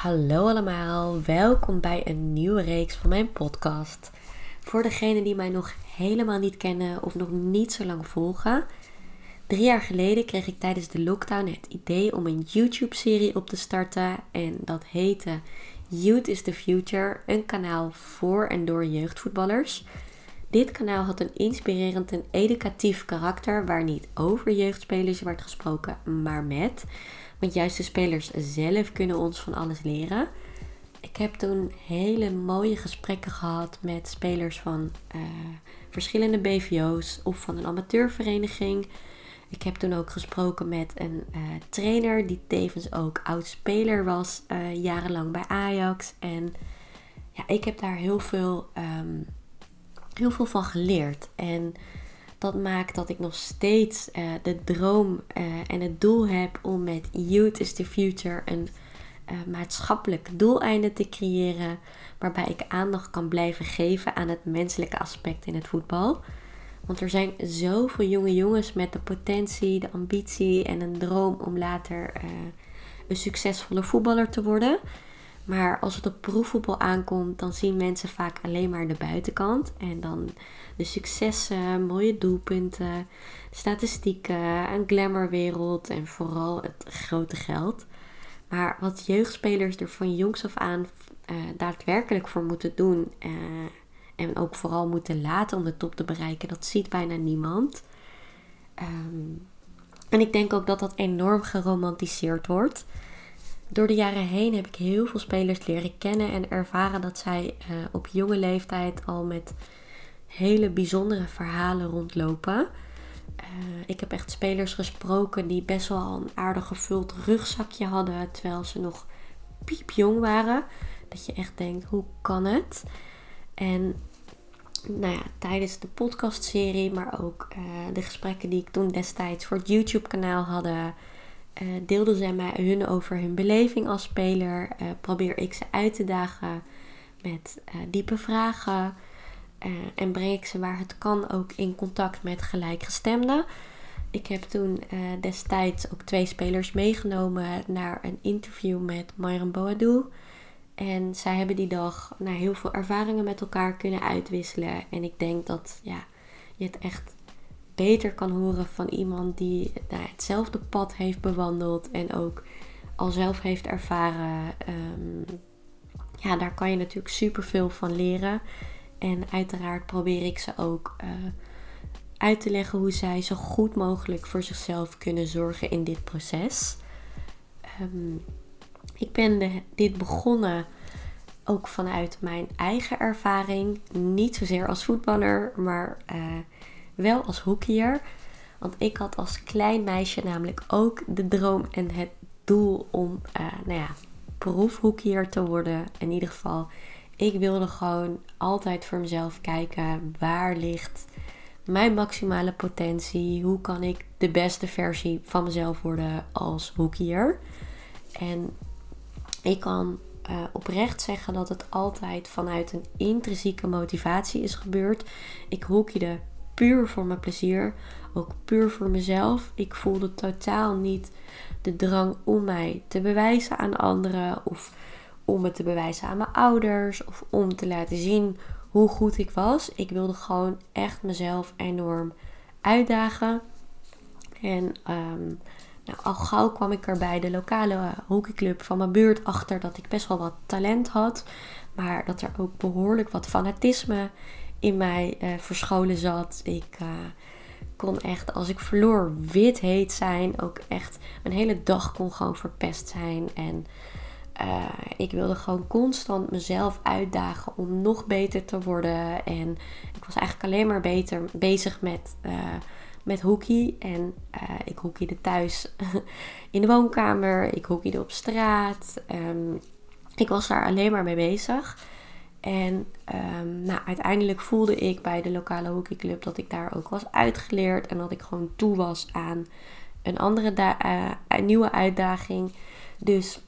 Hallo allemaal, welkom bij een nieuwe reeks van mijn podcast. Voor degenen die mij nog helemaal niet kennen of nog niet zo lang volgen. Drie jaar geleden kreeg ik tijdens de lockdown het idee om een YouTube-serie op te starten. En dat heette Youth is the Future, een kanaal voor en door jeugdvoetballers. Dit kanaal had een inspirerend en educatief karakter waar niet over jeugdspelers werd gesproken, maar met. Want juist de spelers zelf kunnen ons van alles leren. Ik heb toen hele mooie gesprekken gehad met spelers van uh, verschillende BVO's of van een amateurvereniging. Ik heb toen ook gesproken met een uh, trainer die tevens ook oud-speler was, uh, jarenlang bij Ajax. En ja, ik heb daar heel veel, um, heel veel van geleerd. En dat maakt dat ik nog steeds uh, de droom uh, en het doel heb om met Youth is the Future een uh, maatschappelijk doeleinde te creëren. Waarbij ik aandacht kan blijven geven aan het menselijke aspect in het voetbal. Want er zijn zoveel jonge jongens met de potentie, de ambitie en een droom om later een succesvolle voetballer te worden. Maar als het op proefvoetbal aankomt, dan zien mensen vaak alleen maar de buitenkant. En dan de successen, mooie doelpunten, statistieken, een glamourwereld en vooral het grote geld. Maar wat jeugdspelers er van jongs af aan uh, daadwerkelijk voor moeten doen uh, en ook vooral moeten laten om de top te bereiken, dat ziet bijna niemand. Um, en ik denk ook dat dat enorm geromantiseerd wordt door de jaren heen heb ik heel veel spelers leren kennen en ervaren dat zij uh, op jonge leeftijd al met hele bijzondere verhalen rondlopen. Uh, ik heb echt spelers gesproken die best wel een aardig gevuld rugzakje hadden terwijl ze nog piepjong waren. Dat je echt denkt, hoe kan het? En nou ja, tijdens de podcastserie, maar ook uh, de gesprekken die ik toen destijds voor het YouTube-kanaal hadden uh, deelden zij mij hun over hun beleving als speler. Uh, probeer ik ze uit te dagen met uh, diepe vragen. en breng ik ze waar het kan ook in contact met gelijkgestemden. Ik heb toen destijds ook twee spelers meegenomen naar een interview met Myron Boadou. En zij hebben die dag nou, heel veel ervaringen met elkaar kunnen uitwisselen. En ik denk dat ja, je het echt beter kan horen van iemand die nou, hetzelfde pad heeft bewandeld en ook al zelf heeft ervaren. Um, ja, daar kan je natuurlijk super veel van leren. En uiteraard probeer ik ze ook uh, uit te leggen hoe zij zo goed mogelijk voor zichzelf kunnen zorgen in dit proces. Um, ik ben dit begonnen ook vanuit mijn eigen ervaring. Niet zozeer als voetballer, maar uh, wel als hockeyer. Want ik had als klein meisje namelijk ook de droom en het doel om, uh, nou ja, proefhockeyer te worden. In ieder geval, ik wilde gewoon altijd voor mezelf kijken waar ligt mijn maximale potentie. Hoe kan ik de beste versie van mezelf worden als hockeyer? En ik kan uh, oprecht zeggen dat het altijd vanuit een intrinsieke motivatie is gebeurd. Ik hockeyde puur voor mijn plezier. Ook puur voor mezelf. Ik voelde totaal niet de drang om mij te bewijzen aan anderen. Of om het te bewijzen aan mijn ouders. Of om te laten zien hoe goed ik was. Ik wilde gewoon echt mezelf enorm uitdagen. En um, nou, al gauw kwam ik er bij de lokale hockeyclub van mijn buurt achter dat ik best wel wat talent had. Maar dat er ook behoorlijk wat fanatisme in mij uh, verscholen zat. Ik uh, kon echt, als ik verloor, wit heet zijn. Ook echt, mijn hele dag kon gewoon verpest zijn. En uh, ik wilde gewoon constant mezelf uitdagen om nog beter te worden. En ik was eigenlijk alleen maar beter bezig met, met hockey. En ik hockeyde thuis in de woonkamer. Ik hockeyde op straat. Um, ik was daar alleen maar mee bezig. En um, nou, uiteindelijk voelde ik bij de lokale hockeyclub dat ik daar ook was uitgeleerd. En dat ik gewoon toe was aan een andere uh, een nieuwe uitdaging. Dus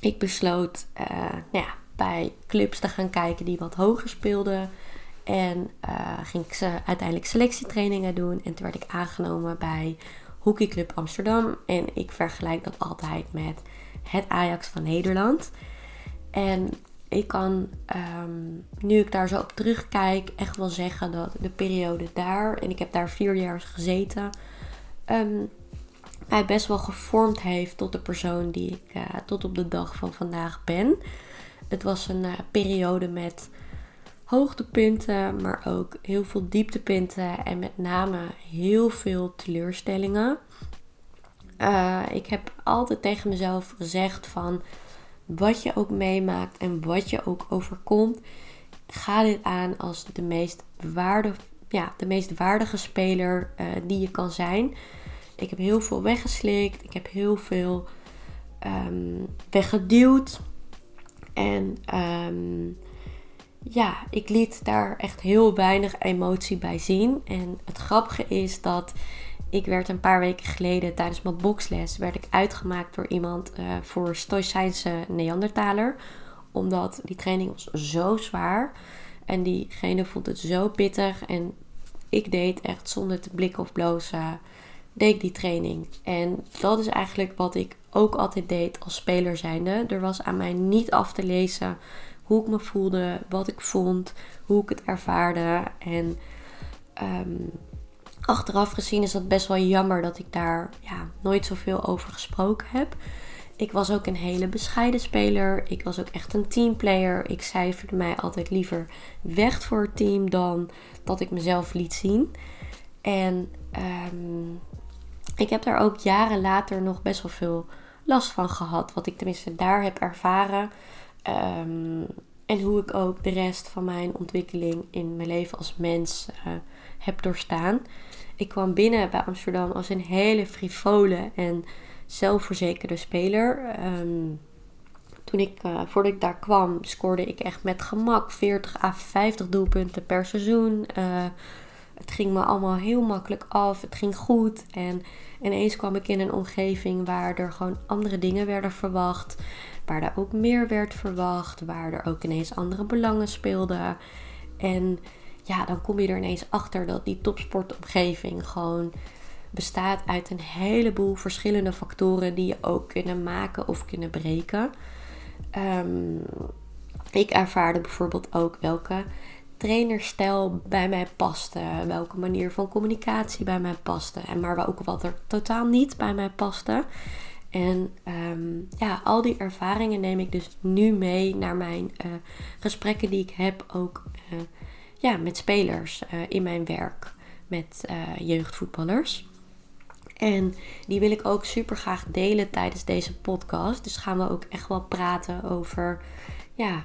ik besloot uh, nou ja, bij clubs te gaan kijken die wat hoger speelden. En uh, ging ik ze uiteindelijk selectietrainingen doen. En toen werd ik aangenomen bij Hockeyclub Amsterdam. En ik vergelijk dat altijd met het Ajax van Nederland. En ik kan, ehm, nu ik daar zo op terugkijk, echt wel zeggen dat de periode daar, en ik heb daar vier jaar gezeten, um, mij best wel gevormd heeft tot de persoon die ik uh, tot op de dag van vandaag ben. Het was een uh, periode met hoogtepunten, maar ook heel veel dieptepunten en met name heel veel teleurstellingen. Uh, ik heb altijd tegen mezelf gezegd van wat je ook meemaakt en wat je ook overkomt, ga dit aan als de meest, waarde, ja, de meest waardige speler uh, die je kan zijn. Ik heb heel veel weggeslikt. Ik heb heel veel um, weggeduwd. En um, ja, ik liet daar echt heel weinig emotie bij zien. En het grappige is dat ik werd een paar weken geleden tijdens mijn boxles werd ik uitgemaakt door iemand uh, voor Stoïcijnse Neandertaler. Omdat die training was zo zwaar. En diegene vond het zo pittig. En ik deed echt zonder te blikken of blozen deed ik die training. En dat is eigenlijk wat ik ook altijd deed als speler zijnde. Er was aan mij niet af te lezen hoe ik me voelde, wat ik vond, hoe ik het ervaarde. En um, achteraf gezien is dat best wel jammer dat ik daar ja, nooit zoveel over gesproken heb. Ik was ook een hele bescheiden speler. Ik was ook echt een teamplayer. Ik cijferde mij altijd liever weg voor het team dan dat ik mezelf liet zien. En um, ik heb daar ook jaren later nog best wel veel last van gehad. Wat ik tenminste daar heb ervaren. Um, en hoe ik ook de rest van mijn ontwikkeling in mijn leven als mens uh, heb doorstaan. Ik kwam binnen bij Amsterdam als een hele frivole en zelfverzekerde speler. Um, toen ik, uh, voordat ik daar kwam, scoorde ik echt met gemak 40 à 50 doelpunten per seizoen. Uh, het ging me allemaal heel makkelijk af. Het ging goed. En ineens kwam ik in een omgeving waar er gewoon andere dingen werden verwacht. Waar er ook meer werd verwacht. Waar er ook ineens andere belangen speelden. En ja, dan kom je er ineens achter dat die topsportomgeving gewoon bestaat uit een heleboel verschillende factoren die je ook kunnen maken of kunnen breken. Um, ik ervaarde bijvoorbeeld ook welke trainerstijl bij mij paste. Welke manier van communicatie bij mij paste. En maar ook wat er totaal niet bij mij paste. En um, ja, al die ervaringen neem ik dus nu mee naar mijn uh, gesprekken die ik heb ook uh, ja, met spelers uh, in mijn werk met jeugdvoetballers. En die wil ik ook super graag delen tijdens deze podcast. Dus gaan we ook echt wel praten over ja,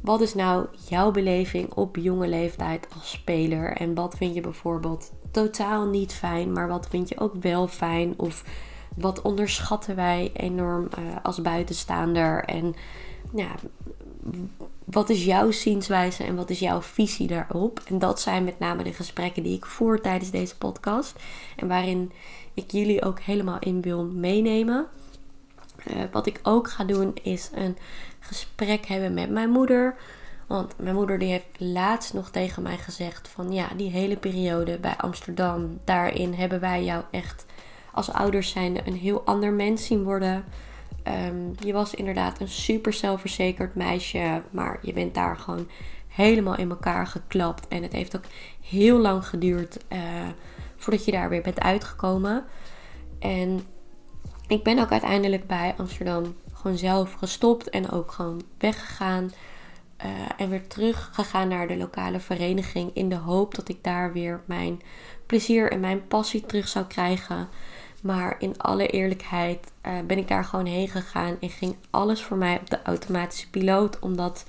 wat is nou jouw beleving op jonge leeftijd als speler? En wat vind je bijvoorbeeld totaal niet fijn, maar wat vind je ook wel fijn? Of wat onderschatten wij enorm uh, als buitenstaander? En ja, wat is jouw zienswijze en wat is jouw visie daarop? En dat zijn met name de gesprekken die ik voer tijdens deze podcast. En waarin ik jullie ook helemaal in wil meenemen. Uh, wat ik ook ga doen is een gesprek hebben met mijn moeder. Want mijn moeder die heeft laatst nog tegen mij gezegd van ja, die hele periode bij Amsterdam, daarin hebben wij jou echt als ouders zijn een heel ander mens zien worden. Um, je was inderdaad een super zelfverzekerd meisje, maar je bent daar gewoon helemaal in elkaar geklapt. En het heeft ook heel lang geduurd uh, voordat je daar weer bent uitgekomen. En ik ben ook uiteindelijk bij Amsterdam gewoon zelf gestopt en ook gewoon weggegaan. Uh, en weer teruggegaan naar de lokale vereniging in de hoop dat ik daar weer mijn plezier en mijn passie terug zou krijgen. Maar in alle eerlijkheid uh, ben ik daar gewoon heen gegaan en ging alles voor mij op de automatische piloot. Omdat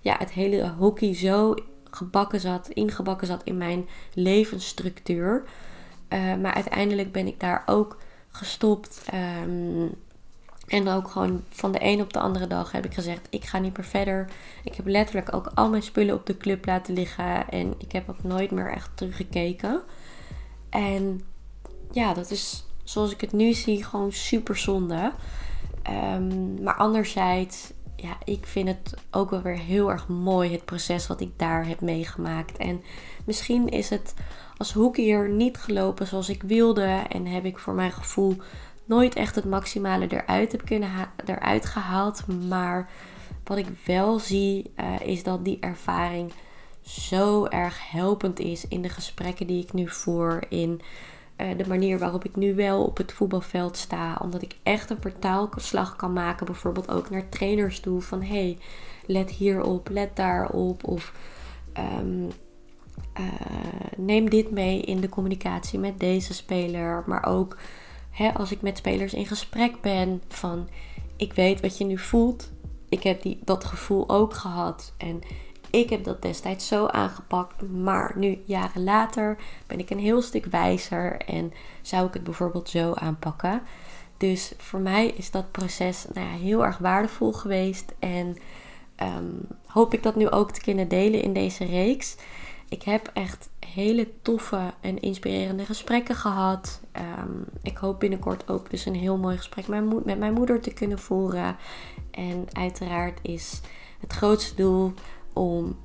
ja, het hele hockey zo gebakken zat, ingebakken zat in mijn levensstructuur. Uh, maar uiteindelijk ben ik daar ook gestopt. Um, en ook gewoon van de een op de andere dag heb ik gezegd: ik ga niet meer verder. Ik heb letterlijk ook al mijn spullen op de club laten liggen. En ik heb ook nooit meer echt teruggekeken. En ja, dat is zoals ik het nu zie gewoon super zonde. Um, maar anderzijds, ja, ik vind het ook wel weer heel erg mooi, het proces wat ik daar heb meegemaakt. En misschien is het als hockeyer niet gelopen zoals ik wilde. En heb ik voor mijn gevoel nooit echt het maximale eruit heb kunnen eruit gehaald. Maar wat ik wel zie uh, is dat die ervaring zo erg helpend is in de gesprekken die ik nu voer. In uh, de manier waarop ik nu wel op het voetbalveld sta. Omdat ik echt een vertaalslag kan maken. Bijvoorbeeld ook naar trainers toe. Van hey, let hierop, let daarop. Of um, uh, neem dit mee in de communicatie met deze speler. Maar ook hè, als ik met spelers in gesprek ben. Van ik weet wat je nu voelt. Ik heb die, dat gevoel ook gehad. En ik heb dat destijds zo aangepakt, maar nu, jaren later, ben ik een heel stuk wijzer en zou ik het bijvoorbeeld zo aanpakken. Dus voor mij is dat proces nou ja, heel erg waardevol geweest en ehm, hoop ik dat nu ook te kunnen delen in deze reeks. Ik heb echt hele toffe en inspirerende gesprekken gehad. Ehm, ik hoop binnenkort ook dus een heel mooi gesprek met mijn moeder te kunnen voeren. En uiteraard is het grootste doel om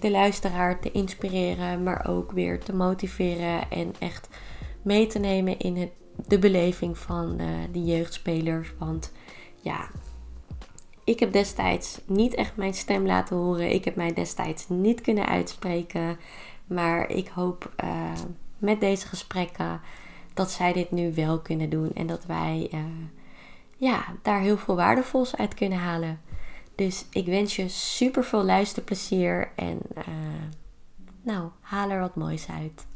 de luisteraar te inspireren, maar ook weer te motiveren en echt mee te nemen in de beleving van de, de jeugdspelers. Want ja, ik heb destijds niet echt mijn stem laten horen. Ik heb mij destijds niet kunnen uitspreken. Maar ik hoop uh, met deze gesprekken dat zij dit nu wel kunnen doen. En dat wij uh, ja, daar heel veel waardevols uit kunnen halen. Dus ik wens je super veel luisterplezier en uh, nou, haal er wat moois uit.